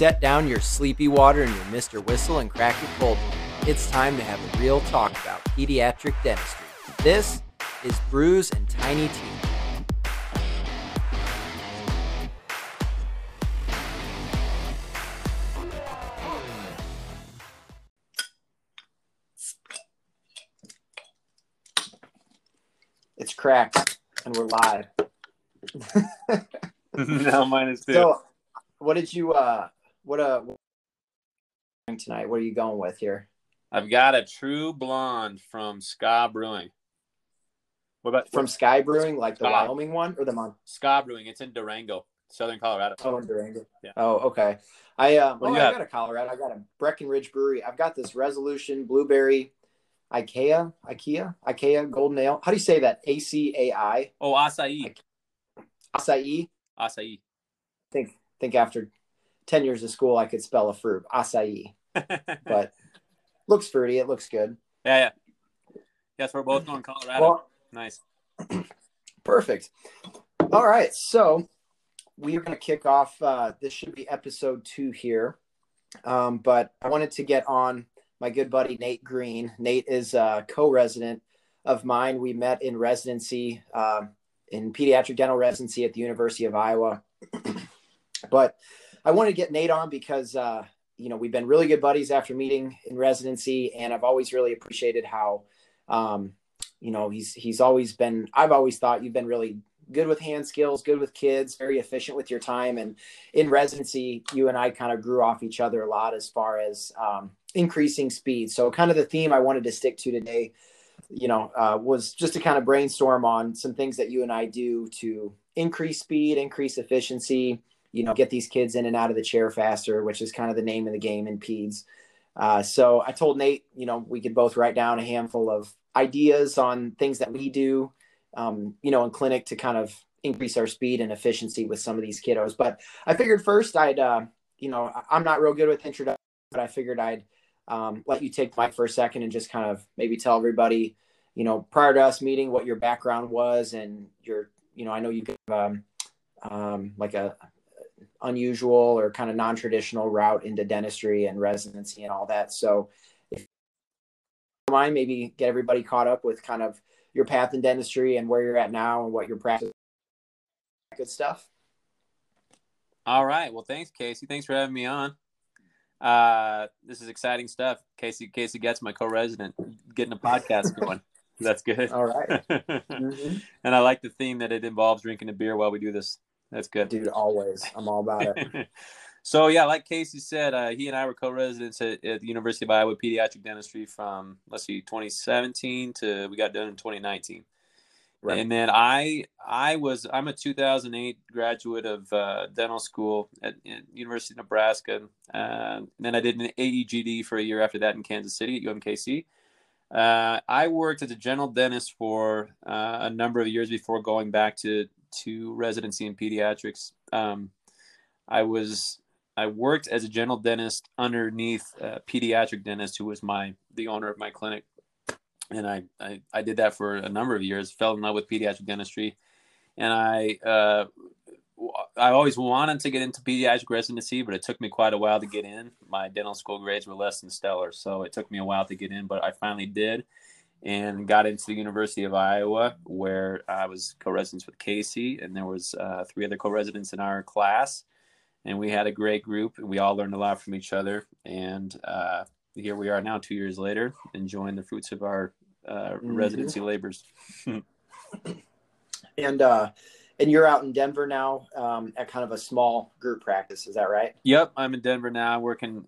set down your sleepy water and your Mr. Whistle and crack your cold one. It's time to have a real talk about pediatric dentistry. This is Brews and Tiny Teeth. It's cracked and we're live. no, mine is too. So, what did you uh what uh tonight? What are you going with here? I've got a true blonde from Ska Brewing. What about From Sky Brewing, like the Ska. Wyoming one or the Mon Ska Brewing? It's in Durango, Southern Colorado. Oh, in Durango. Yeah. Oh, okay. I What oh, I got? a Colorado. I got a Breckenridge Brewery. I've got this Resolution Blueberry IKEA, IKEA, IKEA Golden Ale. How do you say that? A C A I Oh, acai, acai. acai. Think think after ten years of school, I could spell a fruit acai, but looks fruity. It looks good. yeah, yeah. Yes, we're both going Colorado. Well, nice. Perfect. All right. So we are going to kick off. Uh, this should be episode two here. Um, but I wanted to get on my good buddy, Nate Green. Nate is a co resident of mine. We met in residency, um, in pediatric dental residency at the University of Iowa. but I wanted to get Nate on because, uh, you know, we've been really good buddies after meeting in residency, and I've always really appreciated how, um, you know, he's he's always been. I've always thought you've been really good with hand skills, good with kids, very efficient with your time. And in residency, you and I kind of grew off each other a lot as far as um, increasing speed. So, kind of the theme I wanted to stick to today, you know, uh, was just to kind of brainstorm on some things that you and I do to increase speed, increase efficiency, you know, get these kids in and out of the chair faster, which is kind of the name of the game in peds. Uh, so I told Nate, you know, we could both write down a handful of ideas on things that we do, um, you know, in clinic to kind of increase our speed and efficiency with some of these kiddos. But I figured first I'd, uh, you know, I'm not real good with introduction, but I figured I'd um, let you take mic for a second and just kind of maybe tell everybody, you know, prior to us meeting, what your background was and your, you know, I know you have um, um, like a unusual or kind of non-traditional route into dentistry and residency and all that. So if you don't mind, maybe get everybody caught up with kind of your path in dentistry and where you're at now and what your practice good stuff. All right. Well, thanks, Casey. Thanks for having me on. Uh, this is exciting stuff. Casey, Casey gets my co-resident getting a podcast going. That's good. All right. Mhm. and I like the theme that it involves drinking a beer while we do this. That's good. Dude, always. I'm all about it. so yeah, like Casey said, uh, he and I were co-residents at, at the University of Iowa Pediatric Dentistry from let's see, 2017 to we got done in 2019. Right. And then I I was I'm a 2008 graduate of uh, dental school at, at University of Nebraska. Uh, and then I did an AEGD for a year after that in Kansas City at UMKC. Uh, I worked as a general dentist for uh, a number of years before going back to to residency in pediatrics. Um, I was I worked as a general dentist underneath a pediatric dentist who was my the owner of my clinic, and I I, I did that for a number of years. Fell in love with pediatric dentistry, and I uh, I always wanted to get into pediatric residency, but it took me quite a while to get in. My dental school grades were less than stellar, so it took me a while to get in, but I finally did and got into the University of Iowa, where I was co-residents with Casey, and there was uh, three other co-residents in our class, and we had a great group, and we all learned a lot from each other. And uh, here we are now, two years later, enjoying the fruits of our uh, Mhm. residency labors. And uh and you're out in Denver now um, at kind of a small group practice, is that right? Yep, I'm in Denver now, working.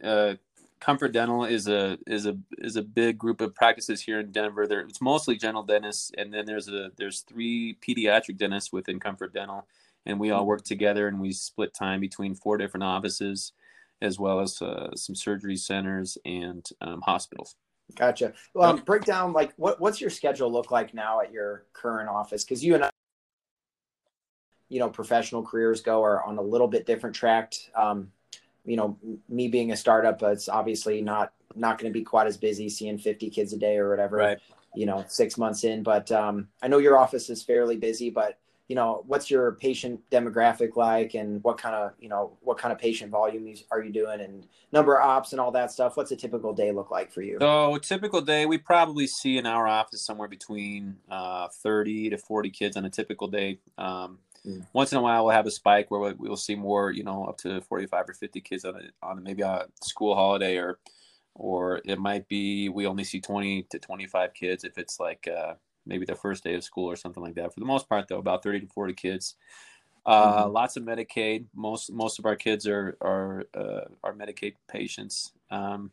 Comfort Dental is a is a is a big group of practices here in Denver. There, it's mostly general dentists, and then there's a there's three pediatric dentists within Comfort Dental, and we all work together, and we split time between four different offices, as well as uh, some surgery centers and um, hospitals. Gotcha. Well, um, break down like what what's your schedule look like now at your current office? Because you and I, you know, professional careers go are on a little bit different track. Um, you know, me being a startup, it's obviously not not going to be quite as busy seeing 50 kids a day or whatever. Right. You know, six months in, but um, I know your office is fairly busy. But you know, what's your patient demographic like and what kind of, you know, what kind of patient volume are you doing and number of ops and all that stuff? What's a typical day look like for you? So, a typical day, we probably see in our office somewhere between uh, 30 to 40 kids on a typical day. Um, mm. Once in a while, we'll have a spike where we'll see more, you know, up to 45 or 50 kids on a, on maybe a school holiday or, or it might be we only see 20 to 25 kids if it's like, uh, maybe the first day of school or something like that. For the most part, though, about 30 to 40 kids. Uh, mm-hmm. Lots of Medicaid. Most most of our kids are are uh, are Medicaid patients. Um,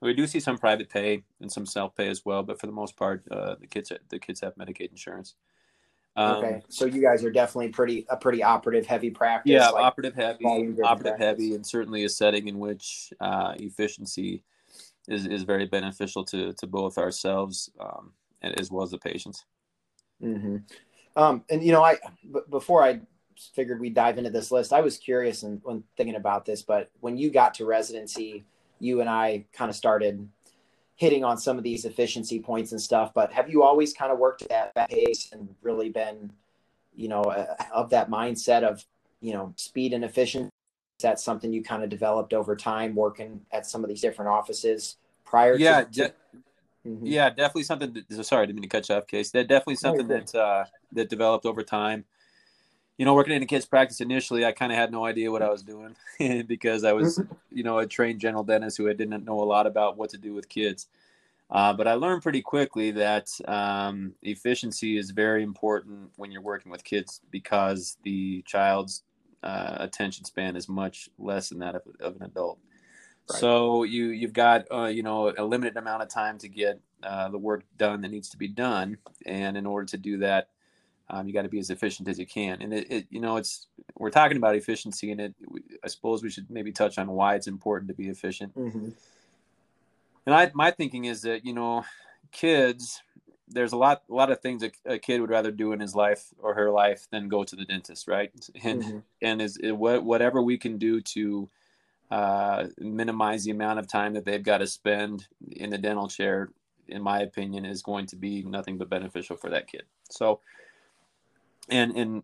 we do see some private pay and some self pay as well, but for the most part, uh, the kids the kids have Medicaid insurance. Um, okay, so you guys are definitely pretty a pretty operative heavy practice. Yeah, like operative heavy, operative practice. heavy, and certainly a setting in which uh, efficiency is is very beneficial to to both ourselves um, as well as the patients. Mm-hmm. Um, and you know, I b- before I figured we'd dive into this list, I was curious and when thinking about this, but when you got to residency, you and I kind of started hitting on some of these efficiency points and stuff. But have you always kind of worked at that pace and really been, you know, uh, of that mindset of you know speed and efficiency? Is that something you kind of developed over time working at some of these different offices prior yeah, to, to Mm-hmm. Yeah, definitely something. That, sorry, I didn't mean to cut you off, Case. That definitely something that uh, that developed over time. You know, working in a kids practice initially, I kind of had no idea what I was doing because I was, you know, a trained general dentist who didn't know a lot about what to do with kids. Uh, but I learned pretty quickly that um, efficiency is very important when you're working with kids because the child's uh, attention span is much less than that of, of an adult. So you you've got uh, you know a limited amount of time to get uh, the work done that needs to be done, and in order to do that, um, you got to be as efficient as you can. And it, it, you know it's we're talking about efficiency, and it I suppose we should maybe touch on why it's important to be efficient. Mm-hmm. And I my thinking is that you know kids there's a lot a lot of things a, a, kid would rather do in his life or her life than go to the dentist right and mm-hmm. and is it, whatever we can do to uh, minimize the amount of time that they've got to spend in the dental chair, in my opinion, is going to be nothing but beneficial for that kid. So, and and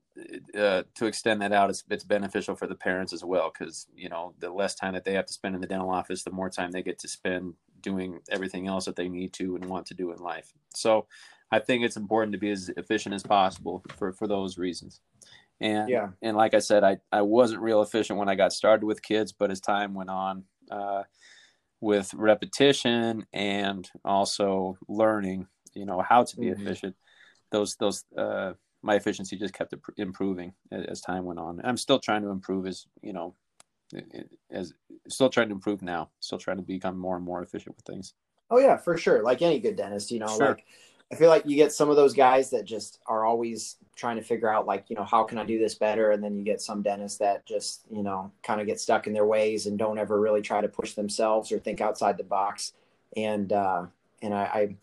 uh, to extend that out, it's, it's beneficial for the parents as well because you know the less time that they have to spend in the dental office, the more time they get to spend doing everything else that they need to and want to do in life. So, I think it's important to be as efficient as possible for for those reasons. And yeah, and like I said, I I wasn't real efficient when I got started with kids, but as time went on, uh, with repetition and also learning, you know, how to be mm-hmm. efficient, those those uh, my efficiency just kept improving as time went on. I'm still trying to improve as you know, as still trying to improve now. Still trying to become more and more efficient with things. Oh yeah, for sure. Like any good dentist, you know, sure. like I feel like you get some of those guys that just are always trying to figure out like, you know, how can I do this better? And then you get some dentists that just, you know, kind of get stuck in their ways and don't ever really try to push themselves or think outside the box. And uh and I, I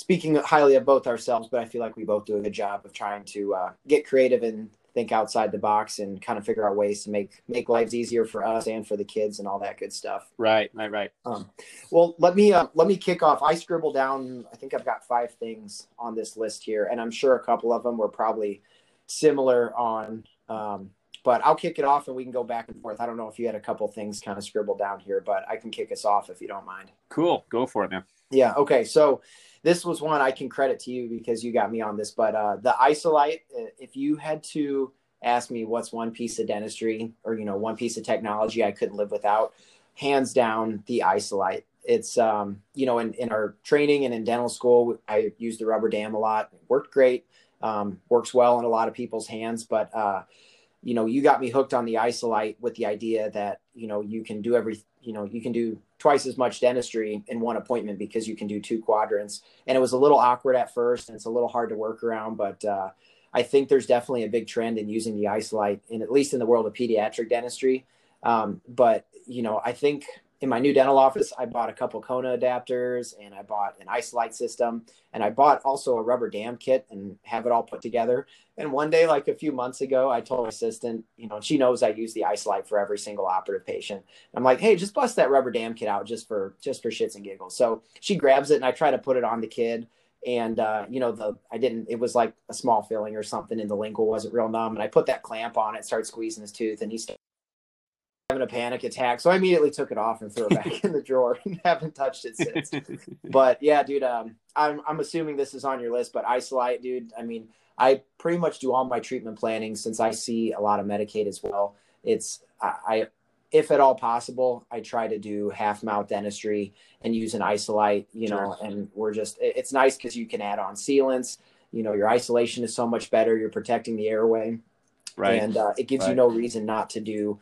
speaking highly of both ourselves, but I feel like we both do a good job of trying to uh, get creative and think outside the box and kind of figure out ways to make make lives easier for us and for the kids and all that good stuff. Right, right, right. Um, well, let me uh, let me kick off. I scribbled down. I think I've got five things on this list here, and I'm sure a couple of them were probably similar on. Um, but I'll kick it off and we can go back and forth. I don't know if you had a couple things kind of scribbled down here, but I can kick us off if you don't mind. Cool, go for it, man. Yeah. Okay. So this was one I can credit to you because you got me on this. But uh, the Isolite, uh, if you had to ask me what's one piece of dentistry or you know one piece of technology I couldn't live without, hands down the Isolite. It's um, you know in, in our training and in dental school, I used the rubber dam a lot. It worked great. Um, works well in a lot of people's hands, but uh, you know you got me hooked on the Isolite with the idea that you know you can do every you know you can do twice as much dentistry in one appointment because you can do two quadrants. And it was a little awkward at first, and it's a little hard to work around, but uh, I think there's definitely a big trend in using the Isolite, in at least in the world of pediatric dentistry. Um, but you know, I think in my new dental office, I bought a couple Kona adapters and I bought an Isolite system and I bought also a rubber dam kit and have it all put together. And one day, like a few months ago, I told my assistant, you know, she knows I use the Isolite for every single operative patient. I'm like, hey, just bust that rubber dam kit out just for just for shits and giggles. So she grabs it and I try to put it on the kid and uh, you know the I didn't. It was like a small filling or something, and the lingual wasn't real numb. And I put that clamp on it, started squeezing his tooth, and he started having a panic attack. So I immediately took it off and threw it back in the drawer, and haven't touched it since. but yeah, dude, um, I'm I'm assuming this is on your list, but Isolite, dude. I mean, I pretty much do all my treatment planning since I see a lot of Medicaid as well. It's I, I if at all possible, I try to do half mouth dentistry and use an isolite, you know, sure. and we're just, it's nice because you can add on sealants, you know, your isolation is so much better. You're protecting the airway. Right. And uh, it gives right. you no reason not to do,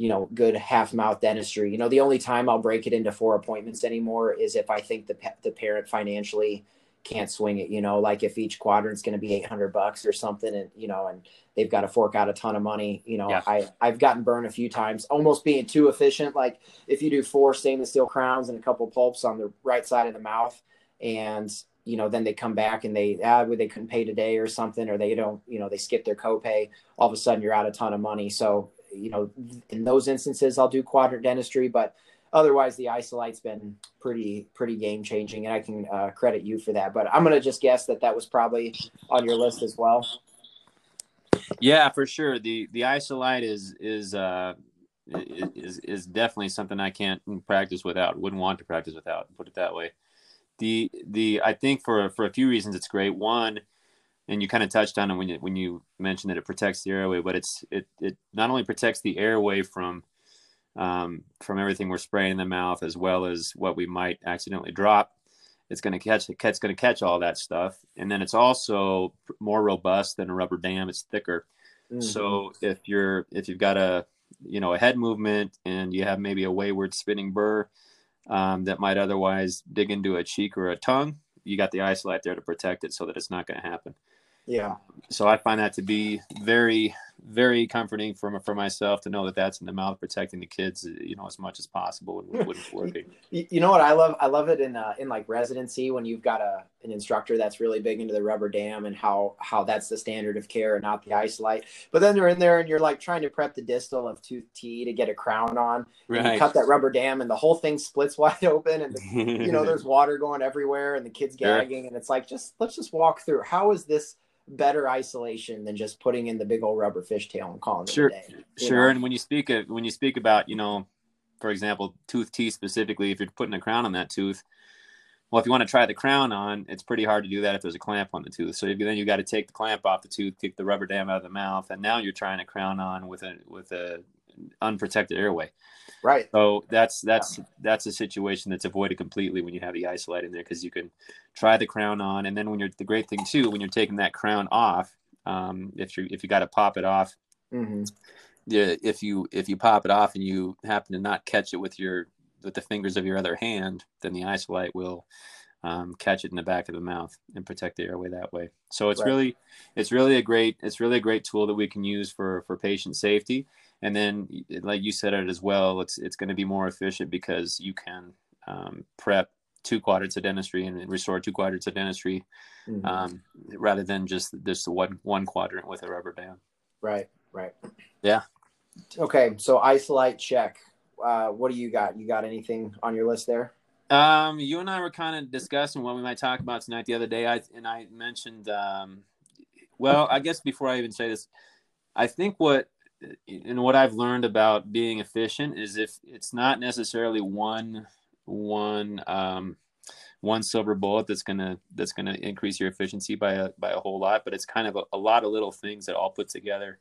you know, good half mouth dentistry. You know, the only time I'll break it into four appointments anymore is if I think the, the parent financially can't swing it, you know, like if each quadrant's going to be 800 bucks or something and, you know, and they've got to fork out a ton of money. You know, yeah. I, I've gotten burned a few times, almost being too efficient. Like if you do four stainless steel crowns and a couple pulps on the right side of the mouth and, you know, then they come back and they, ah, they couldn't pay today or something, or they don't, you know, they skip their copay. All of a sudden you're out a ton of money. So, you know, in those instances, I'll do quadrant dentistry, but otherwise the isolite's been pretty pretty game changing and i can uh, credit you for that but i'm going to just guess that that was probably on your list as well. Yeah for sure. The the isolite is is uh is is definitely something i can't practice without wouldn't want to practice without put it that way. The the i think for for a few reasons it's great. One and you kind of touched on it when you when you mentioned that it protects the airway but it's it it not only protects the airway from um, from everything we're spraying in the mouth, as well as what we might accidentally drop. It's going to catch it's going to catch all that stuff, and then it's also more robust than a rubber dam. It's thicker, mm-hmm. so if you're if you've got a you know a head movement and you have maybe a wayward spinning burr um, that might otherwise dig into a cheek or a tongue, you got the isolite there to protect it so that it's not going to happen. Yeah. So I find that to be very very comforting for for myself to know that that's in the mouth protecting the kids you know as much as possible when, when it's working you know what? I love i love it in uh, in like residency when you've got a an instructor that's really big into the rubber dam and how how that's the standard of care and not the isolite but then they're in there and you're like trying to prep the distal of tooth t to get a crown on. Right. you cut that rubber dam and the whole thing splits wide open and the, you know there's water going everywhere and the kids gagging sure. and it's like just let's just walk through. How is this better isolation than just putting in the big old rubber fishtail and calling sure, it a day. Sure. Know? And when you speak of when you speak about, you know, for example, tooth T specifically, if you're putting a crown on that tooth, well, if you want to try the crown on, it's pretty hard to do that if there's a clamp on the tooth. So then you got to take the clamp off the tooth, kick the rubber dam out of the mouth, and now you're trying a crown on with a with a unprotected airway. Right. So that's that's yeah. that's a situation that's avoided completely when you have the isolite in there because you can try the crown on, and then when you're the great thing too when you're taking that crown off, um, if you if you got to pop it off, mm-hmm. yeah, if you if you pop it off and you happen to not catch it with your with the fingers of your other hand, then the isolite will um, catch it in the back of the mouth and protect the airway that way. So it's right. really it's really a great it's really a great tool that we can use for for patient safety and then like you said it as well it's it's going to be more efficient because you can um, prep two quadrants of dentistry and restore two quadrants of dentistry mm-hmm. um, rather than just just one one quadrant with a rubber dam right right. Yeah. Okay so isolite check. Uh, what do you got? You got anything on your list there? Um, you and I were kind of discussing what we might talk about tonight the other day. I and I mentioned, um, well, I guess before I even say this, I think what and what I've learned about being efficient is if it's not necessarily one one um, one silver bullet that's gonna that's gonna increase your efficiency by a by a whole lot, but it's kind of a, a lot of little things that all put together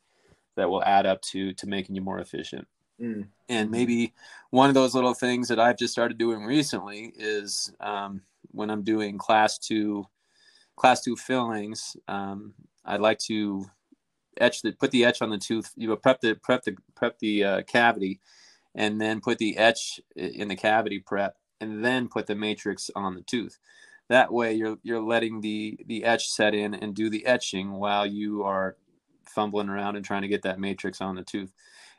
that will add up to to making you more efficient. Mm. And maybe one of those little things that I've just started doing recently is um, when I'm doing class two class two fillings, um, I'd like to etch the put the etch on the tooth. You know, prep the prep the prep the uh, cavity, and then put the etch in the cavity prep, and then put the matrix on the tooth. That way, you're you're letting the the etch set in and do the etching while you are fumbling around and trying to get that matrix on the tooth.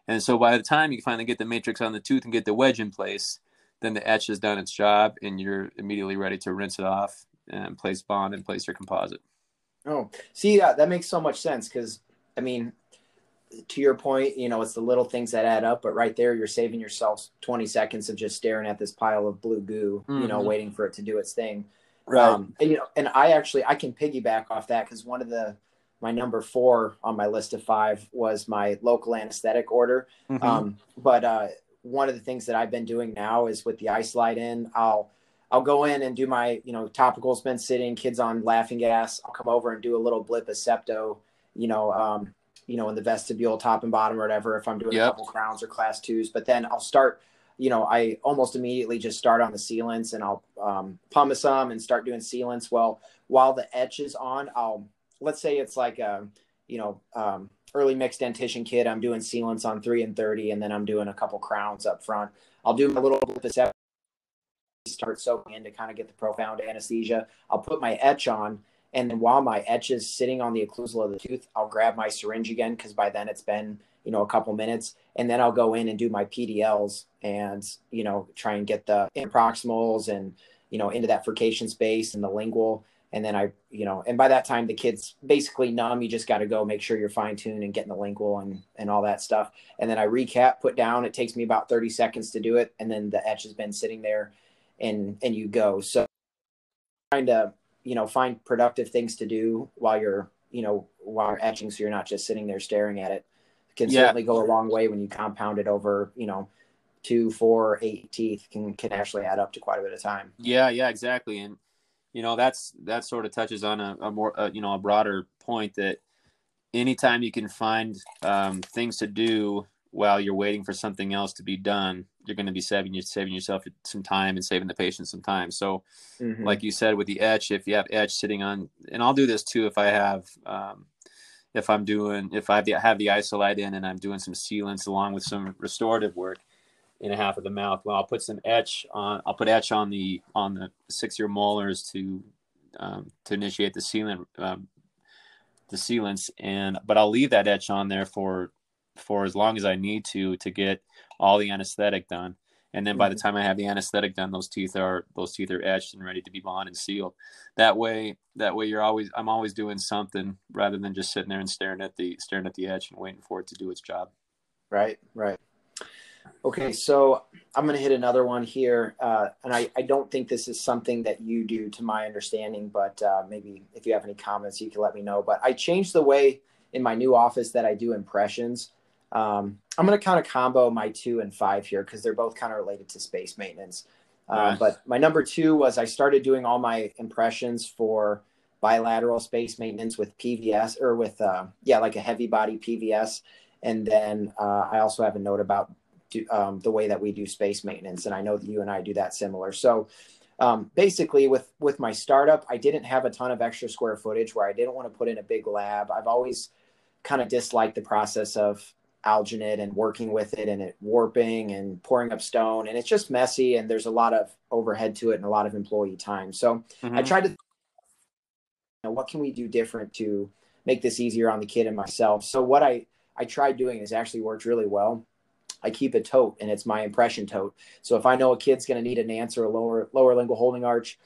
And so by the time you finally get the matrix on the tooth and get the wedge in place, then the etch has done its job and you're immediately ready to rinse it off and place bond and place your composite. Oh, see, uh, that makes so much sense because I mean, to your point, you know, it's the little things that add up, but right there, you're saving yourself 20 seconds of just staring at this pile of blue goo, mm-hmm. you know, mm-hmm. waiting for it to do its thing. Right. Um, and, you know, and I actually I can piggyback off that because one of the my number four on my list of five was my local anesthetic order. Mhm. Um, but uh, one of the things that I've been doing now is with the Isolite in, I'll I'll go in and do my you know topical's been sitting, kids on laughing gas. I'll come over and do a little blip of septo, you know, um, you know, in the vestibule, top and bottom or whatever. If I'm doing Yep. a couple crowns or class twos, but then I'll start. You know, I almost immediately just start on the sealants and I'll um, pumice them and start doing sealants. Well, while the etch is on, I'll let's say it's like a you know um, early mixed dentition kid. I'm doing sealants on three and thirty, and then I'm doing a couple crowns up front. I'll do my little blip of septo start soaking in to kind of get the profound anesthesia. I'll put my etch on, and then while my etch is sitting on the occlusal of the tooth, I'll grab my syringe again because by then it's been you know a couple minutes, and then I'll go in and do my PDLs and you know try and get the proximals and you know into that furcation space and the lingual. And then I, you know, and by that time the kid's basically numb. You just got to go make sure you're fine tuned and getting the lingual and and all that stuff. And then I recap, put down. It takes me about 30 seconds to do it, and then the etch has been sitting there and and you go so trying to you know find productive things to do while you're you know while you're etching so you're not just sitting there staring at it can Yeah. certainly go a long way when you compound it over you know two four eight teeth can can actually add up to quite a bit of time Yeah, yeah, exactly. And you know, that's that sort of touches on a, a more uh, you know a broader point that anytime you can find um, things to do while you're waiting for something else to be done, you're going to be saving you saving yourself some time and saving the patient some time. So, Mhm. like you said with the etch, if you have etch sitting on, and I'll do this too if I have. Um, if I'm doing, if I have the, have the isolite in and I'm doing some sealants along with some restorative work, in a half of the mouth. Well, I'll put some etch on. I'll put etch on the on the six year molars to um, to initiate the sealant um, the sealants, and but I'll leave that etch on there for for as long as I need to to get all the anesthetic done. And then by the time I have the anesthetic done, those teeth are those teeth are etched and ready to be bonded and sealed. That way, that way you're always I'm always doing something rather than just sitting there and staring at the staring at the etch and waiting for it to do its job. Right, right. Okay, so I'm going to hit another one here. Uh, and I, I don't think this is something that you do to my understanding, but uh, maybe if you have any comments, you can let me know. But I changed the way in my new office that I do impressions. Um, I'm going to kind of combo my two and five here because they're both kind of related to space maintenance. Uh, Right. But my number two was I started doing all my impressions for bilateral space maintenance with PVS or with, uh, yeah, like a heavy body PVS. And then uh, I also have a note about do, um, the way that we do space maintenance, and I know that you and I do that similar. So um, basically, with with my startup, I didn't have a ton of extra square footage where I didn't want to put in a big lab. I've always kind of disliked the process of alginate and working with it and it warping and pouring up stone and it's just messy and there's a lot of overhead to it and a lot of employee time so I mm-hmm. tried to, you know, what can we do different to make this easier on the kid and myself? So what I I tried doing is actually worked really well. I keep a tote, and it's my impression tote. So if I know a kid's going to need an answer, a lower lower lingual holding arch,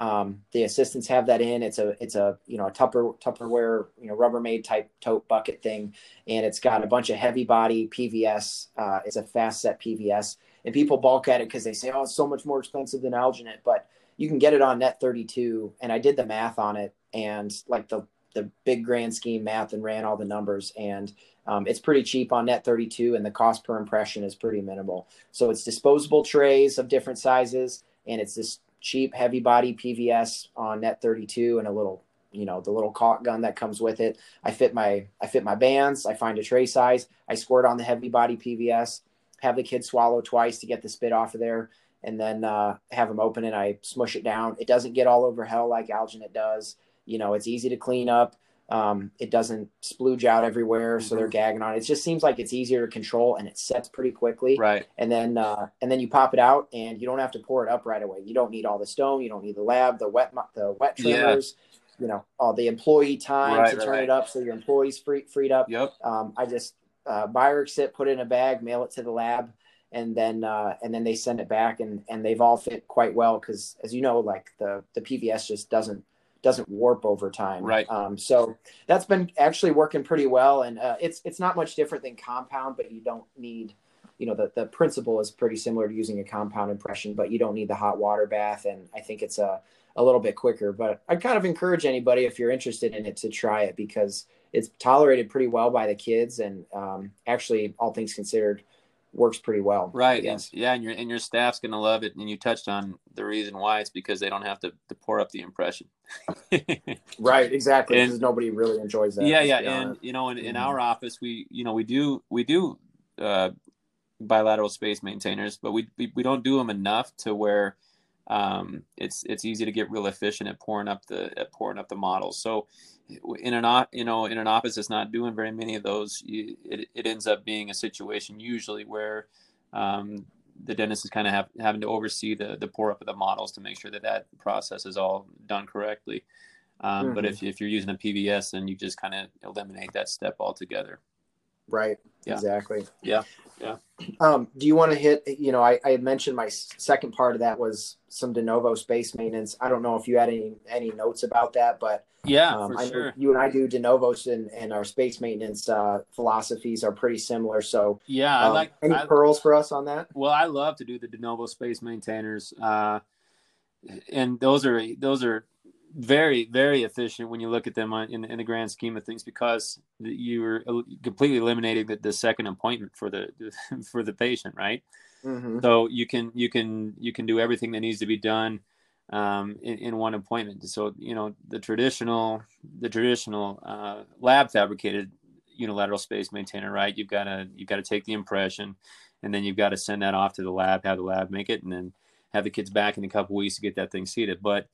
um, the assistants have that in. It's a it's a you know a Tupper Tupperware you know Rubbermaid type tote bucket thing, and it's got a bunch of heavy body PVS. Uh, it's a fast set PVS, and people balk at it because they say, oh, it's so much more expensive than alginate, but you can get it on net 32 and i did the math on it and like the the big grand scheme math and ran all the numbers. And um, it's pretty cheap on net 32 and the cost per impression is pretty minimal. So it's disposable trays of different sizes and it's this cheap heavy body pvs on net 32 and a little you know the little caulk gun that comes with it i fit my i fit my bands i find a tray size i squirt on the heavy body pvs have the kid swallow twice to get the spit off of there and then uh, have them open and I smush it down. It doesn't get all over hell like alginate does. You know, it's easy to clean up. Um, it doesn't splooge out everywhere, so they're gagging on it. It just seems like it's easier to control and it sets pretty quickly. Right. And then uh, and then you pop it out and you don't have to pour it up right away. You don't need all the stone. You don't need the lab, the wet the wet trimmers. Yeah. You know, all the employee time Right, to turn right. it up so your employees free, freed up Yep. um, I just uh, Birex it, put it in a bag, mail it to the lab, and then uh, and then they send it back, and and they've all fit quite well because, as you know, like the the PVS just doesn't doesn't warp over time. Right. Um, so that's been actually working pretty well, and uh, it's it's not much different than compound, but you don't need. You know the, the principle is pretty similar to using a compound impression, but you don't need the hot water bath, and I think it's a, a little bit quicker. But I kind of encourage anybody if you're interested in it to try it because it's tolerated pretty well by the kids, and um, actually, all things considered, works pretty well. Right. And, yeah, and your and your staff's gonna love it. And you touched on the reason why it's because they don't have to, to pour up the impression. right. Exactly. Because nobody really enjoys that. Yeah, yeah. And you know, in, in mm-hmm. our office, we you know we do we do uh, bilateral space maintainers, but we, we we don't do them enough to where um, it's it's easy to get real efficient at pouring up the at pouring up the models. So in an you know in an office that's not doing very many of those, you, it it ends up being a situation usually where um, the dentist is kind of have, having to oversee the the pour up of the models to make sure that that process is all done correctly. Um, mm-hmm. But if if you're using a PVS, then you just kind of eliminate that step altogether. Right. Yeah. Exactly. Yeah. Yeah. Um, do you want to hit, you know, I, I had mentioned my second part of that was some de novo space maintenance. I don't know if you had any, any notes about that, but yeah, um, I sure. you and I do de novos and, and our space maintenance uh, philosophies are pretty similar. So yeah, um, I like any I, pearls for us on that. Well, I love to do the de novo space maintainers. Uh, and those are, those are very very efficient when you look at them in, in the grand scheme of things because you were completely eliminating the, the second appointment for the for the patient right? Mm-hmm. so you can you can you can do everything that needs to be done um, in, in, one appointment. So you know the traditional the traditional uh, lab fabricated unilateral space maintainer right? You've got to you've got to take the impression and then you've got to send that off to the lab have the lab make it and then have the kids back in a couple weeks to get that thing seated. But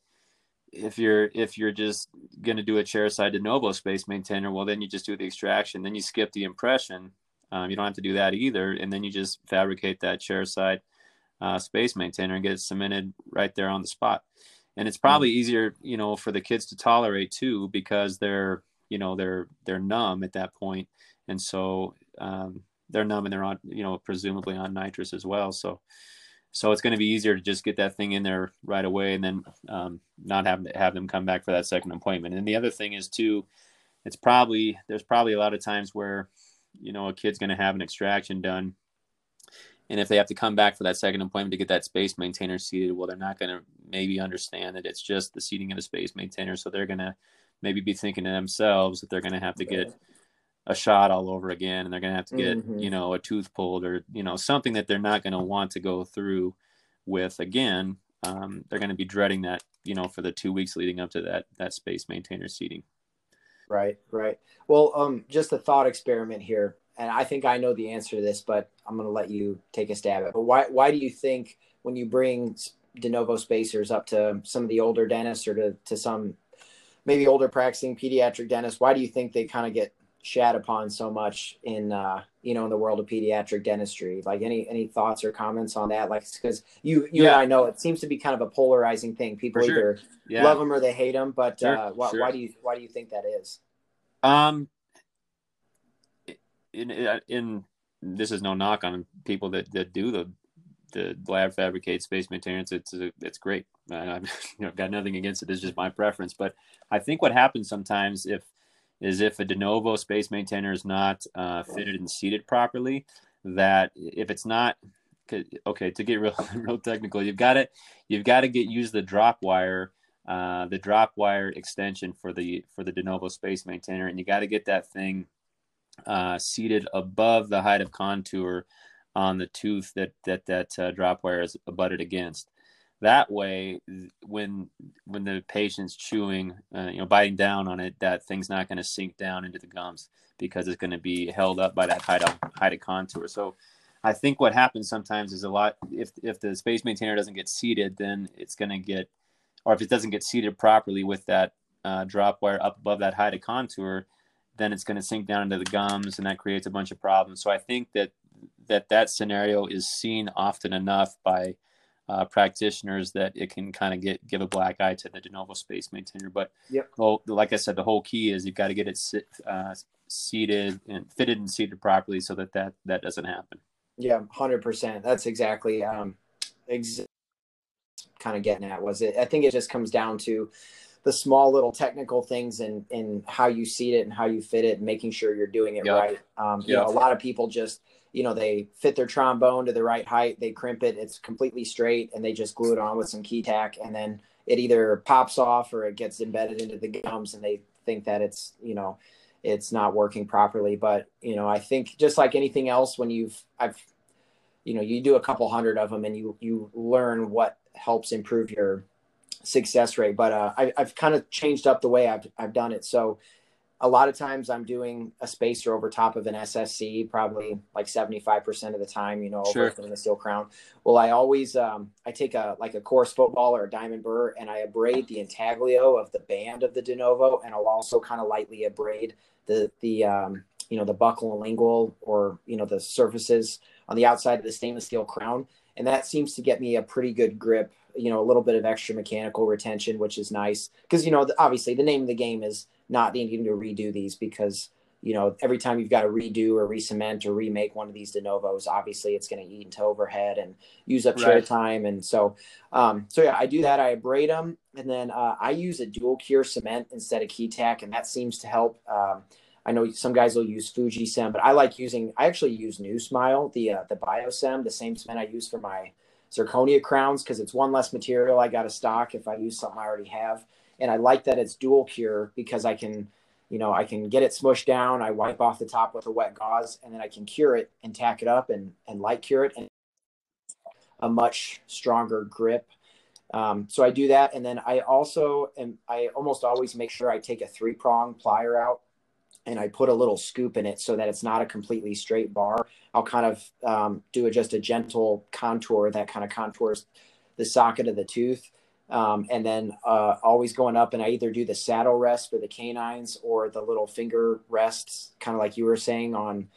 if you're if you're just going to do a chair side de novo space maintainer well then you just do the extraction then you skip the impression um, you don't have to do that either and then you just fabricate that chair side uh, space maintainer and get it cemented right there on the spot and it's probably mm-hmm. easier you know for the kids to tolerate too because they're you know they're they're numb at that point and so um, they're numb and they're on you know presumably on nitrous as well so so it's going to be easier to just get that thing in there right away and then um, not have have them come back for that second appointment. And the other thing is too, it's probably there's probably a lot of times where you know a kid's going to have an extraction done, and if they have to come back for that second appointment to get that space maintainer seated, well, they're not going to maybe understand that it's just the seating of the space maintainer, so they're going to maybe be thinking to themselves that they're going to have to get a shot all over again and they're going to have to get mm-hmm. you know a tooth pulled or you know something that they're not going to want to go through with again um, they're going to be dreading that you know for the two weeks leading up to that that space maintainer seating. Right right. Well um just a thought experiment here and i think i know the answer to this but i'm going to let you take a stab at it. But why why do you think when you bring de novo spacers up to some of the older dentists or to, to some maybe older practicing pediatric dentists why do you think they kind of get shat upon so much in uh, you know in the world of pediatric dentistry. Like any any thoughts or comments on that? Like because you you yeah. and I know it seems to be kind of a polarizing thing. People For either yeah. love them or they hate them. But sure. uh, why, sure. why do you why do you think that is? Um, in in this is no knock on people that that do the the lab fabricate space maintenance. It's it's great. I've you know, got nothing against it. It's just my preference. But I think what happens sometimes if is if a de novo space maintainer is not uh, fitted and seated properly, that if it's not okay to get real real technical, you've got to you've got to get use the drop wire. Uh, the drop wire extension for the for the de novo space maintainer, and you got to get that thing uh, seated above the height of contour on the tooth that that that uh, drop wire is abutted against that way when when the patient's chewing uh, you know biting down on it that thing's not going to sink down into the gums because it's going to be held up by that height of height of contour so i think what happens sometimes is a lot if if the space maintainer doesn't get seated then it's going to get or if it doesn't get seated properly with that uh, drop wire up above that height of contour then it's going to sink down into the gums and that creates a bunch of problems. So i think that that that scenario is seen often enough by uh, practitioners that it can kind of get give a black eye to the de novo space maintainer. But yep. well, like I said, the whole key is you've got to get it sit, uh, seated and fitted and seated properly so that that, that doesn't happen. Yeah, hundred percent. That's exactly um, ex- kind of getting at was it. I think it just comes down to the small little technical things and and how you seat it and how you fit it and making sure you're doing it yep. right. Um, you yep. know, a lot of people just you know they fit their trombone to the right height they crimp it it's completely straight and they just glue it on with some Ketac and then it either pops off or it gets embedded into the gums and they think that it's you know it's not working properly. But you know i think just like anything else when you've i've you know you do a couple hundred of them and you you learn what helps improve your success rate. But uh, I, i've kind of changed up the way i've, I've done it. So a lot of times I'm doing a spacer over top of an SSC, probably like 75% of the time, you know, sure. over the steel crown. Well, I always, um, I take a, like a coarse football or a diamond burr and I abrade the intaglio of the band of the de novo. And I'll also kind of lightly abrade the, the, um, you know, the buccal and lingual or, you know, the surfaces on the outside of the stainless steel crown. And that seems to get me a pretty good grip, you know, a little bit of extra mechanical retention, which is nice. Cause, you know, obviously the name of the game is, not needing to redo these because you know every time you've got to redo or re-cement or remake one of these de novos obviously it's going to eat into overhead and use up chair right. time. And so um, so yeah i do that i abrade them and then uh, i use a dual cure cement instead of Ketac and that seems to help. Um, i know some guys will use FujiCEM but i like using i actually use NuSmile, the uh, the BioCem the same cement i use for my zirconia crowns because it's one less material i got to stock if i use something i already have and I like that it's dual cure because I can, you know, I can get it smushed down. I wipe off the top with a wet gauze, and then I can cure it and tack it up and and light cure it and a much stronger grip. Um, so I do that, and then I also and I almost always make sure I take a three prong plier out, and I put a little scoop in it so that it's not a completely straight bar. I'll kind of um, do a, just a gentle contour that kind of contours the socket of the tooth um, and then uh, always going up and I either do the saddle rest for the canines or the little finger rests, kind of like you were saying on,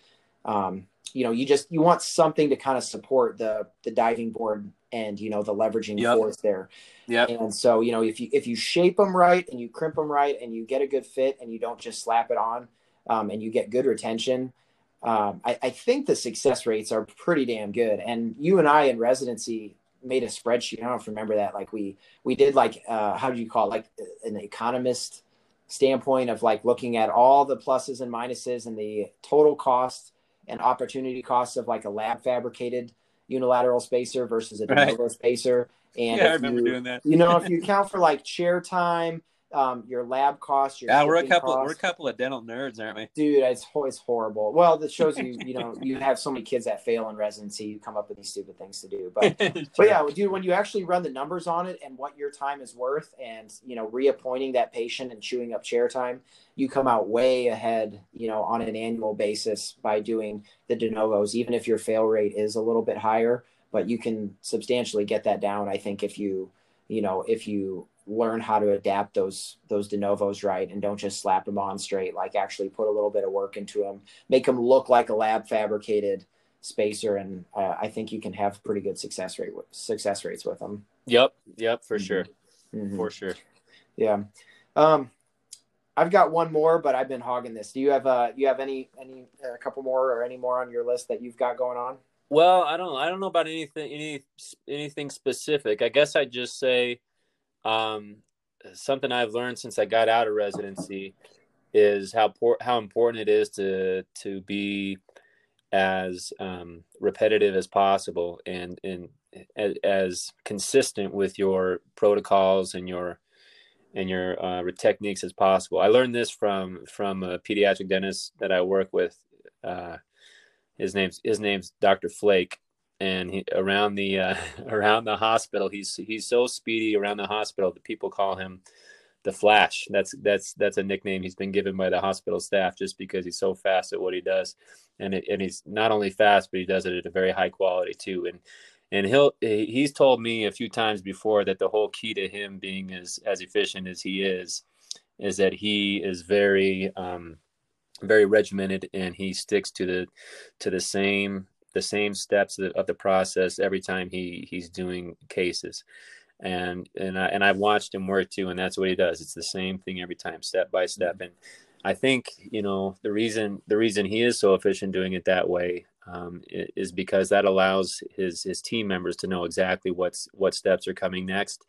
um, you know, you just, you want something to kind of support the, the diving board and, you know, the leveraging yep. force there. Yeah. And so, you know, if you, if you shape them right and you crimp them right and you get a good fit and you don't just slap it on um, and you get good retention, um, I, I think the success rates are pretty damn good. And you and I in residency, made a spreadsheet. I don't know if you remember that. Like we we did like uh, how do you call it? Like an economist standpoint of like looking at all the pluses and minuses and the total cost and opportunity costs of like a lab fabricated unilateral spacer versus a right. spacer. And yeah, I remember you, doing that. you know, if you account for like chair time, um, your lab costs. Your yeah, we're a couple. Costs. We're a couple of dental nerds, aren't we? Dude, it's it's horrible. Well, that shows you. You know, you have so many kids that fail in residency. You come up with these stupid things to do. But but yeah, dude, when you actually run the numbers on it and what your time is worth, and you know, reappointing that patient and chewing up chair time, you come out way ahead. You know, on an annual basis by doing the de novos, even if your fail rate is a little bit higher. But you can substantially get that down. I think if you you know if you learn how to adapt those those de novos right and don't just slap them on straight like actually put a little bit of work into them make them look like a lab fabricated spacer and uh, i think you can have pretty good success rate with success rates with them yep yep for mm-hmm. sure. Mm-hmm. for sure. Yeah. Um i've got one more but i've been hogging this. Do you have uh you have any any a uh, couple more or any more on your list that you've got going on? Well i don't i don't know about anything any anything specific. I guess i'd just say um, something I've learned since I got out of residency is how how important it is to to be as um, repetitive as possible and and as, as, consistent with your protocols and your and your uh, techniques as possible. I learned this from from a pediatric dentist that I work with. Uh, his name's his name's Dr. Flake, and he, around the uh, around the hospital he's he's so speedy around the hospital that people call him the flash. That's that's that's a nickname he's been given by the hospital staff just because he's so fast at what he does. And it, and he's not only fast but he does it at a very high quality too. And and he'll he's told me a few times before that the whole key to him being as as efficient as he is is that he is very um very regimented and he sticks to the to the same the same steps of the process every time he he's doing cases and and I and I've watched him work too, and that's what he does. It's the same thing every time, step by step. Mm-hmm. And I think you know the reason the reason he is so efficient doing it that way um, is because that allows his his team members to know exactly what's what steps are coming next,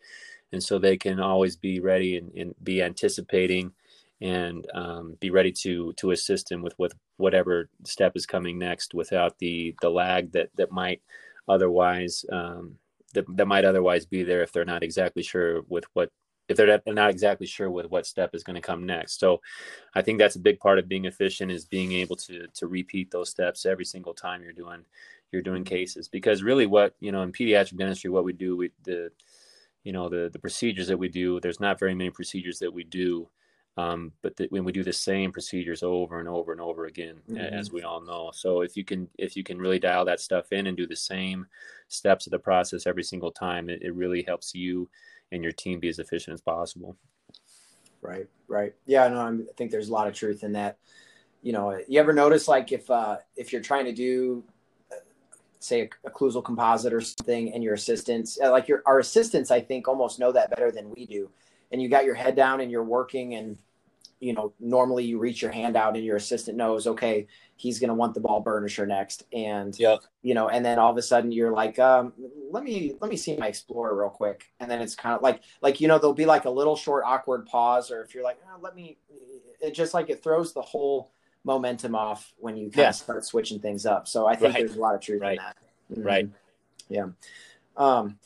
and so they can always be ready and, and be anticipating and um, be ready to to assist him with with whatever step is coming next without the the lag that that might otherwise um, that, that might otherwise be there if they're not exactly sure with what if they're not exactly sure with what step is going to come next. So I think that's a big part of being efficient is being able to to repeat those steps every single time you're doing you're doing cases because really what you know in pediatric dentistry what we do we the you know the the procedures that we do there's not very many procedures that we do um, but when we do the same procedures over and over and over again mm-hmm. as we all know. So if you can if you can really dial that stuff in and do the same steps of the process every single time it, it really helps you and your team be as efficient as possible. Right right. Yeah no I'm, i think there's a lot of truth in that. You know you ever notice like if uh if you're trying to do say a, occlusal composite or something and your assistants uh, like your our assistants i think almost know that better than we do. And you got your head down and you're working and you know normally you reach your hand out and your assistant knows okay he's going to want the ball burnisher next and yeah you know and then all of a sudden you're like um, let me let me see my explorer real quick and then it's kind of like like you know there'll be like a little short awkward pause or if you're like oh, let me it just like it throws the whole momentum off when you kind yeah. of start switching things up. So I think right. there's a lot of truth right. in that. Mm-hmm. Right. Yeah. Um,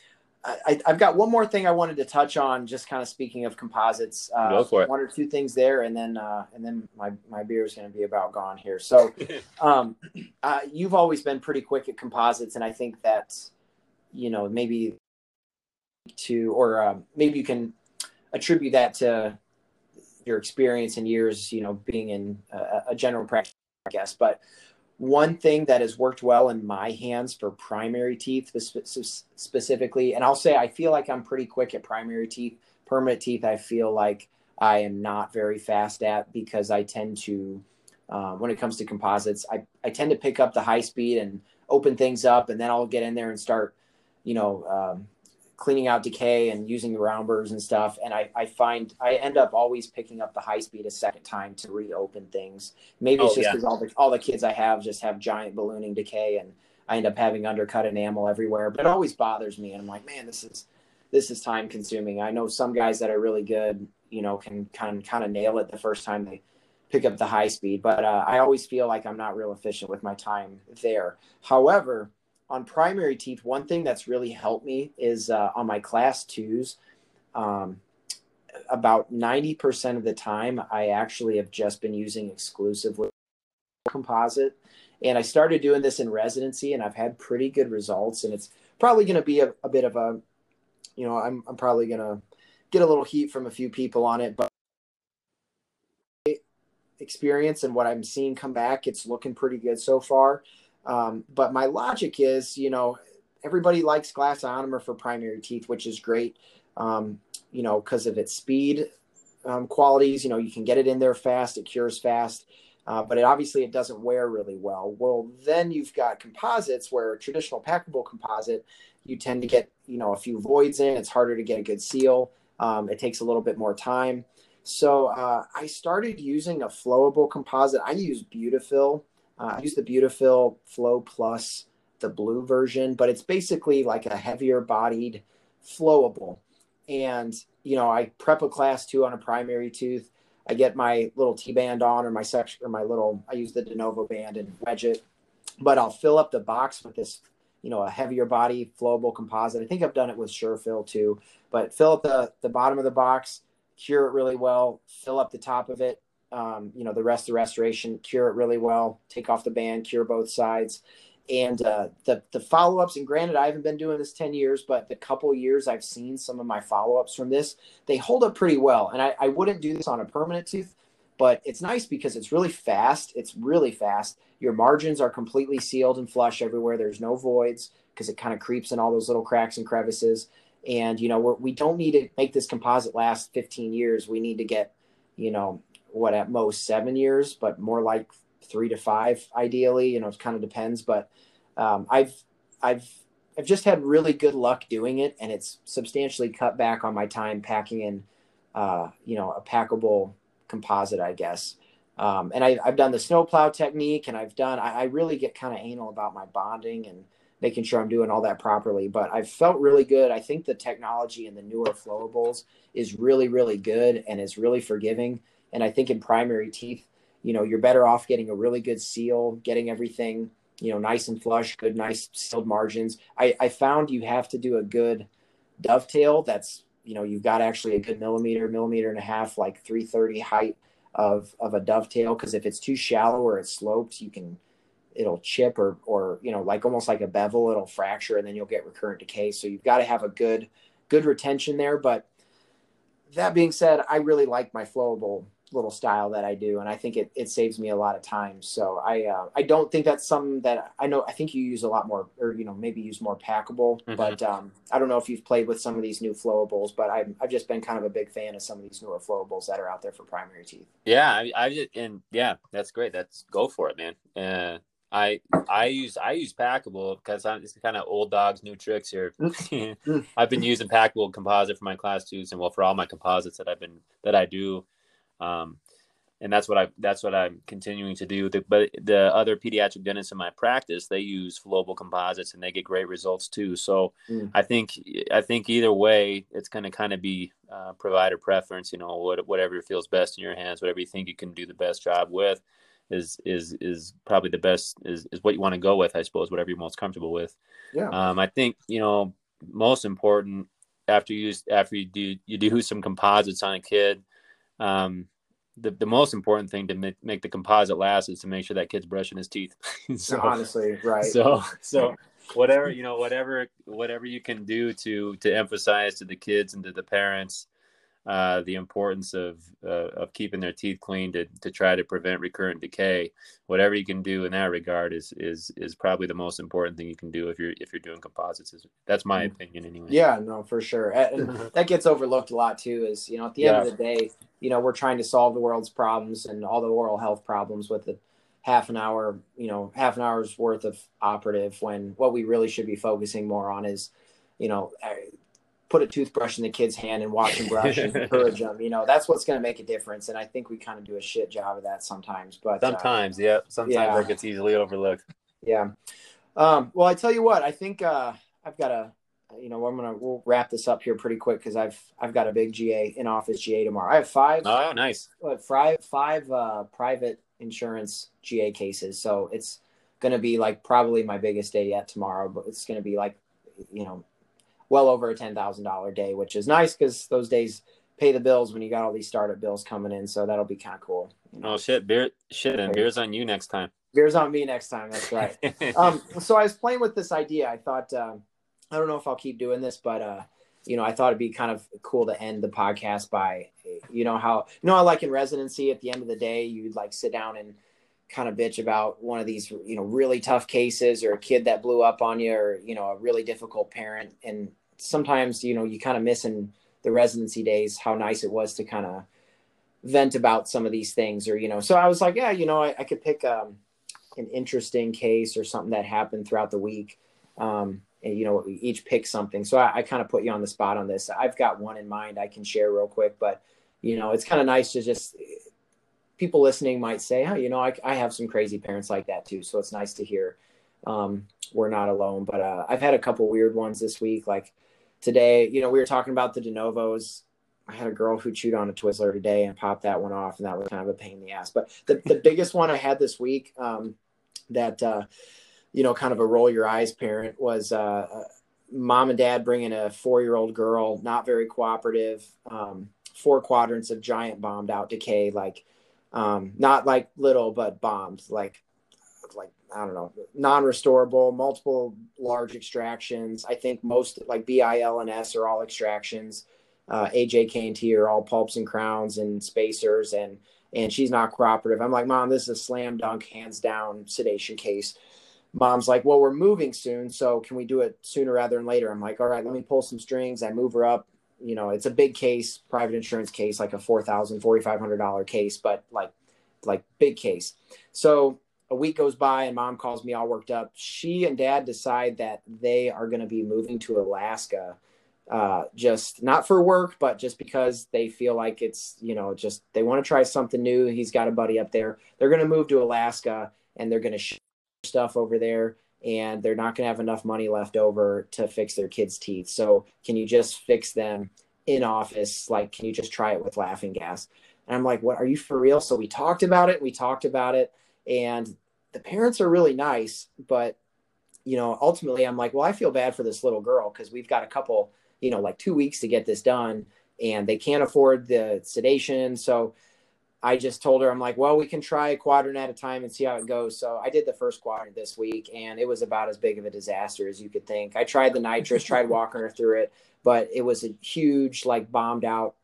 I, have got one more thing I wanted to touch on. Just kind of speaking of composites, uh, Go for it. one or two things there, and then uh, and then my my beer is going to be about gone here. So, um, uh, you've always been pretty quick at composites, and I think that you know maybe to or um, maybe you can attribute that to your experience and years, you know, being in a, a general practice, I guess. But one thing that has worked well in my hands for primary teeth specifically, and I'll say I feel like I'm pretty quick at primary teeth. Permanent teeth, I feel like I am not very fast at because I tend to, uh, when it comes to composites, I, I tend to pick up the high speed and open things up, and then I'll get in there and start, you know, um, cleaning out decay and using the round burrs and stuff. And I, I find I end up always picking up the high speed a second time to reopen things. Maybe it's oh, just because yeah. all the all the kids I have just have giant ballooning decay and I end up having undercut enamel everywhere. But it always bothers me and I'm like, man, this is this is time consuming. I know some guys that are really good, you know, can kind of, kind of nail it the first time they pick up the high speed. But uh, I always feel like I'm not real efficient with my time there. However, on primary teeth, one thing that's really helped me is uh, on my class twos. Um, about 90% of the time, I actually have just been using exclusively composite. And I started doing this in residency, and I've had pretty good results. And it's probably going to be a, a, bit of a, you know, I'm, I'm probably going to get a little heat from a few people on it, but experience and what I'm seeing come back, it's looking pretty good so far. Um, but my logic is, you know, everybody likes glass ionomer for primary teeth, which is great, um, you know, because of its speed um, qualities. You know, you can get it in there fast, it cures fast, uh, but it obviously it doesn't wear really well. Well, then you've got composites where traditional packable composite, you tend to get, you know, a few voids in. It's harder to get a good seal. Um, it takes a little bit more time. So uh, I started using a flowable composite. I use Beautifil uh, I use the Beautifil Flow Plus, the blue version, but it's basically like a heavier bodied flowable. And, you know, I prep a class two on a primary tooth. I get my little T band on or my section or my little, I use the de novo band and wedge it, but I'll fill up the box with this, you know, a heavier body flowable composite. I think I've done it with SureFil too, but fill up the, the bottom of the box, cure it really well, fill up the top of it, um, you know, the rest of the restoration, cure it really well, take off the band, cure both sides. And uh, the the follow ups, and granted, I haven't been doing this ten years, but the couple years I've seen some of my follow ups from this, they hold up pretty well. And I, I wouldn't do this on a permanent tooth, but it's nice because it's really fast. It's really fast. Your margins are completely sealed and flush everywhere. There's no voids because it kind of creeps in all those little cracks and crevices. And you know, we're, we do not need to make this composite last 15 years. We need to get, you know, what at most seven years, but more like three to five ideally. You know, it kind of depends. But um, I've I've I've just had really good luck doing it, and it's substantially cut back on my time packing in, uh, you know, a packable composite, I guess. Um, and I, have done the snowplow technique, and I've done. I, I really get kind of anal about my bonding and making sure I'm doing all that properly. But I've felt really good. I think the technology in the newer flowables is really, really good and is really forgiving. And I think in primary teeth, you know, you're better off getting a really good seal, getting everything, you know, nice and flush, good, nice sealed margins. I, I found you have to do a good dovetail. That's, you know, you've got actually a good millimeter, millimeter and a half, like 330 height of, of a dovetail. Cause if it's too shallow or it slopes, you can, it'll chip or, or, you know, like almost like a bevel, it'll fracture and then you'll get recurrent decay. So you've got to have a good, good retention there. But that being said, I really like my flowable little style that I do, and I think it, it saves me a lot of time. So I uh, I don't think that's something that I know. I think you use a lot more, or you know, maybe use more packable. Mm-hmm. But um, I don't know if you've played with some of these new flowables, but I've I've just been kind of a big fan of some of these newer flowables that are out there for primary teeth. Yeah, I, I just and yeah, that's great. That's go for it, man. Uh, I I use I use packable because I'm it's kind of old dogs new tricks here. Mm. I've been using packable composite for my class twos and well for all my composites that I've been that I do. Um, and that's what I that's what I'm continuing to do. The, but the other pediatric dentists in my practice, they use flowable composites and they get great results too. So mm. I think I think either way, it's going to kind of be uh, provider preference. You know, what, whatever feels best in your hands, whatever you think you can do the best job with, is is is probably the best is is what you want to go with. I suppose whatever you're most comfortable with. Yeah. Um, I think you know most important after you after you do you do some composites on a kid um, the, the most important thing to make, make the composite last is to make sure that kid's brushing his teeth. so honestly, right. So, so whatever, you know, whatever, whatever you can do to, to emphasize to the kids and to the parents, uh, the importance of uh, of keeping their teeth clean to, to try to prevent recurrent decay. Whatever you can do in that regard is is is probably the most important thing you can do if you're if you're doing composites. That's my mm-hmm. opinion anyway. Yeah, no, for sure. And that gets overlooked a lot too. Is you know at the end yeah. of the day, you know we're trying to solve the world's problems and all the oral health problems with the half an hour, you know, half an hour's worth of operative when what we really should be focusing more on is, you know, put a toothbrush in the kid's hand and watch him brush and encourage them. You know, that's what's going to make a difference. And I think we kind of do a shit job of that sometimes. But uh, sometimes, uh, yeah, sometimes yeah. that gets easily overlooked. Yeah. Um, well, I tell you what, I think uh, I've got a, you know, I'm gonna we'll wrap this up here pretty quick because I've I've got a big GA in office GA tomorrow. I have five. Oh, nice. What, five five uh, private insurance GA cases. So it's going to be like probably my biggest day yet tomorrow. But it's going to be like, you know, well over a ten thousand dollar day, which is nice because those days pay the bills when you got all these startup bills coming in. So that'll be kind of cool. You know? Oh shit, beer shit, and beer's on you next time. Beer's on me next time. That's right. um, so I was playing with this idea. I thought uh, I don't know if I'll keep doing this, but uh, you know, I thought it'd be kind of cool to end the podcast by, you know, how you know, I like in residency at the end of the day, you'd like sit down and kind of bitch about one of these, you know, really tough cases or a kid that blew up on you or, you know, a really difficult parent. And sometimes you know you kind of miss in the residency days how nice it was to kind of vent about some of these things or you know so i was like yeah you know i, I could pick um, an interesting case or something that happened throughout the week um, and you know each pick something so i, I kind of put you on the spot on this i've got one in mind i can share real quick but you know it's kind of nice to just people listening might say oh you know I, I have some crazy parents like that too so it's nice to hear um, we're not alone but uh, i've had a couple weird ones this week like today, you know, we were talking about the de novos. I had a girl who chewed on a Twizzler today and popped that one off, and that was kind of a pain in the ass. But the, the biggest one I had this week um, that, uh, you know, kind of a roll your eyes parent was uh, uh mom and dad bringing a four year old girl, not very cooperative, um, four quadrants of giant bombed out decay, like um, not like little, but bombs like like I don't know, non-restorable, multiple large extractions. I think most like BIL and S are all extractions. Uh, AJ T are all pulps and crowns and spacers, and and she's not cooperative. I'm like, mom, this is a slam dunk, hands down sedation case. Mom's like, well, we're moving soon, so can we do it sooner rather than later? I'm like, all right, let me pull some strings. I move her up. You know, it's a big case, private insurance case, like a four thousand, forty five hundred dollar $4500 case, but like like big case. So a week goes by and mom calls me all worked up. She and dad decide that they are going to be moving to Alaska, uh, just not for work, but just because they feel like it's, you know, just they want to try something new. He's got a buddy up there. They're going to move to Alaska and they're going to ship stuff over there and they're not going to have enough money left over to fix their kids' teeth. So, can you just fix them in office? Like, can you just try it with laughing gas? And I'm like, what are you for real? So we talked about it. We talked about it and the parents are really nice, but you know, ultimately I'm like, well, I feel bad for this little girl because we've got a couple, you know, like two weeks to get this done and they can't afford the sedation. So I just told her, I'm like, well, we can try a quadrant at a time and see how it goes. So I did the first quadrant this week and it was about as big of a disaster as you could think. I tried the nitrous, tried walking her through it, but it was a huge, like bombed out,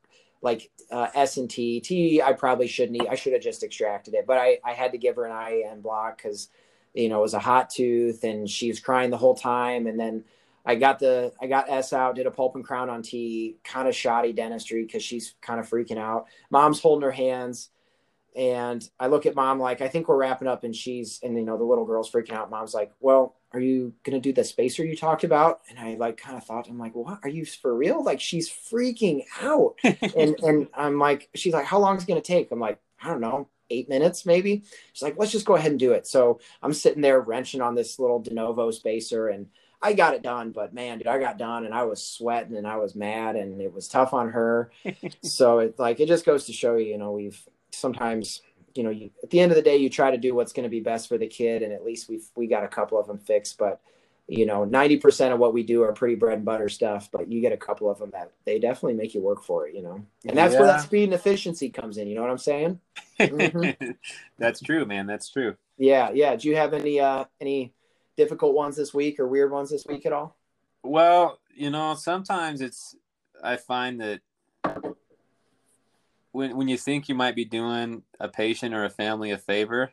like uh, S and T. T, I probably shouldn't eat. I should have just extracted it, but I, I had to give her an IAN block because you know, it was a hot tooth and she was crying the whole time. And then I got the, I got S out, did a pulp and crown on T, kind of shoddy dentistry because she's kind of freaking out. Mom's holding her hands. And I look at mom like, I think we're wrapping up. And she's, and you know, the little girl's freaking out. Mom's like, well, are you going to do the spacer you talked about? And I like kind of thought, I'm like, what are you for real? Like she's freaking out. and, and I'm like, she's like, how long is it going to take? I'm like, I don't know, eight minutes maybe. She's like, let's just go ahead and do it. So I'm sitting there wrenching on this little de novo spacer and I got it done, but man, dude, I got done and I was sweating and I was mad and it was tough on her. so it like, it just goes to show you, you know, we've sometimes, you know, you, at the end of the day, you try to do what's going to be best for the kid. And at least we've, we got a couple of them fixed, but you know, 90% of what we do are pretty bread and butter stuff, but you get a couple of them that they definitely make you work for it, you know? And that's yeah. where that speed and efficiency comes in. You know what I'm saying? Mm-hmm. that's true, man. That's true. Yeah. Yeah. Do you have any, uh, any difficult ones this week or weird ones this week at all? Well, you know, sometimes it's, I find that when, when you think you might be doing a patient or a family a favor,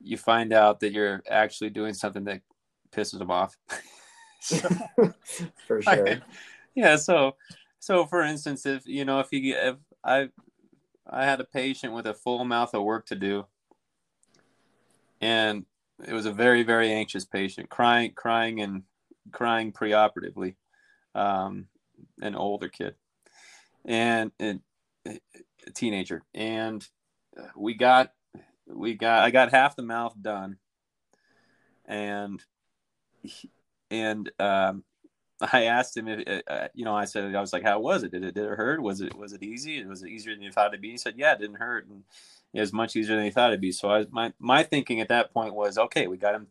you find out that you're actually doing something that pisses them off. so, for sure. I, yeah. So, so for instance, if you know, if you if I I had a patient with a full mouth of work to do, and it was a very very anxious patient, crying crying and crying preoperatively, um, an older kid, and, and a teenager, and we got we got I got half the mouth done, and and um, I asked him if uh, uh, you know I said I was like how was it? Did it did it hurt? Was it was it easy? Was it easier than you thought it'd be? He said yeah it didn't hurt. And was much easier than he thought it'd be. So I my my thinking at that point was okay we got him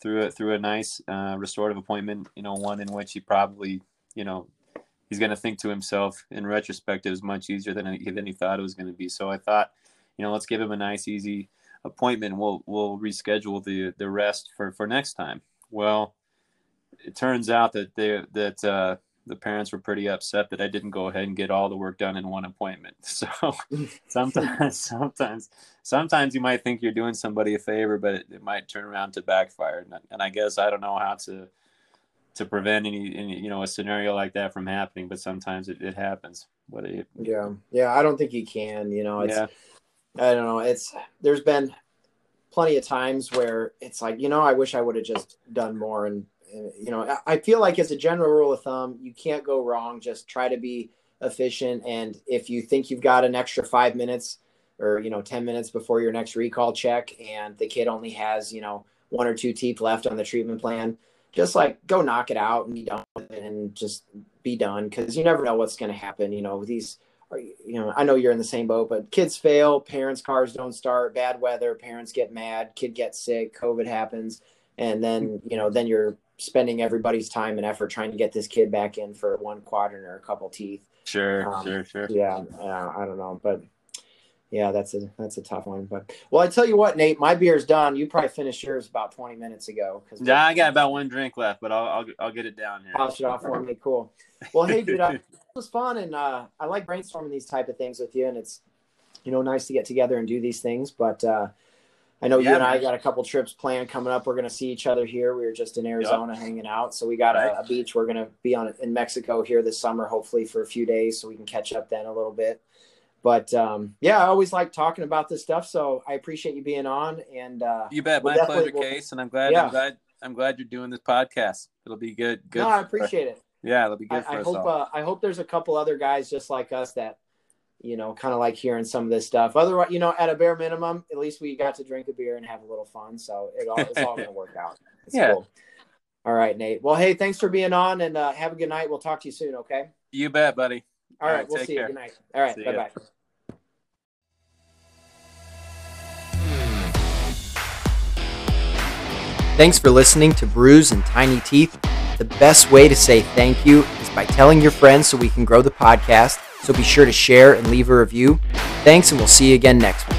through it through a nice uh, restorative appointment you know one in which he probably you know he's going to think to himself in retrospect it was much easier than he, than he thought it was going to be. So I thought you know let's give him a nice easy appointment. We'll we'll reschedule the the rest for for next time. Well, it turns out that they that uh, the parents were pretty upset that I didn't go ahead and get all the work done in one appointment. So sometimes, sometimes, sometimes you might think you're doing somebody a favor, but it, it might turn around to backfire. And, and, I guess I don't know how to to prevent any, any, you know a scenario like that from happening, but sometimes it, it happens. What it, yeah, yeah, I don't think you can. You know, it's yeah. I don't know. It's there's been plenty of times where it's like, you know, I wish I would have just done more. And, and, you know, I feel like as a general rule of thumb, you can't go wrong. Just try to be efficient. And if you think you've got an extra five minutes or, you know, 10 minutes before your next recall check and the kid only has, you know, one or two teeth left on the treatment plan, just like go knock it out and be done and just be done. Cause you never know what's going to happen. You know, these, are, you know, I know you're in the same boat, but kids fail, parents' cars don't start, bad weather, parents get mad, kid gets sick, COVID happens, and then you know, then you're spending everybody's time and effort trying to get this kid back in for one quadrant or a couple teeth. Sure, um, sure, sure. Yeah, uh, I don't know, but yeah, that's a that's a tough one. But well, I tell you what, Nate, my beer's done. You probably finished yours about twenty minutes ago. Cause yeah, I got about one drink left, but I'll I'll, I'll get it down here. Polish it off for me. Cool. Well, hey, dude, I, it was fun, and uh, I like brainstorming these type of things with you, and it's you know nice to get together and do these things. But uh, I know yeah, you and man. I got a couple trips planned coming up. We're going to see each other here. We were just in Arizona yep. hanging out, so we got right. a, a, beach. We're going to be on in Mexico here this summer, hopefully for a few days, so we can catch up then a little bit but um, yeah, I always like talking about this stuff. So I appreciate you being on. And uh, you bet, my pleasure, will, Case. And I'm glad, yeah. I'm glad, I'm glad you're doing this podcast. It'll be good. Good. No, I appreciate it. Yeah, it'll be good. I, I hope. Uh, I hope there's a couple other guys just like us that, you know, kind of like hearing some of this stuff. Otherwise, you know, at a bare minimum, at least we got to drink a beer and have a little fun. So it all, it's all going to work out. It's yeah. Cool. All right, Nate. Well, hey, thanks for being on, and uh, have a good night. We'll talk to you soon. Okay. You bet, buddy. all, all right, right, we'll see care. you. Good night. All right, bye bye. Thanks for listening to Brews and Tiny Teeth. The best way to say thank you is by telling your friends so we can grow the podcast. So be sure to share and leave a review. Thanks, and we'll see you again next week.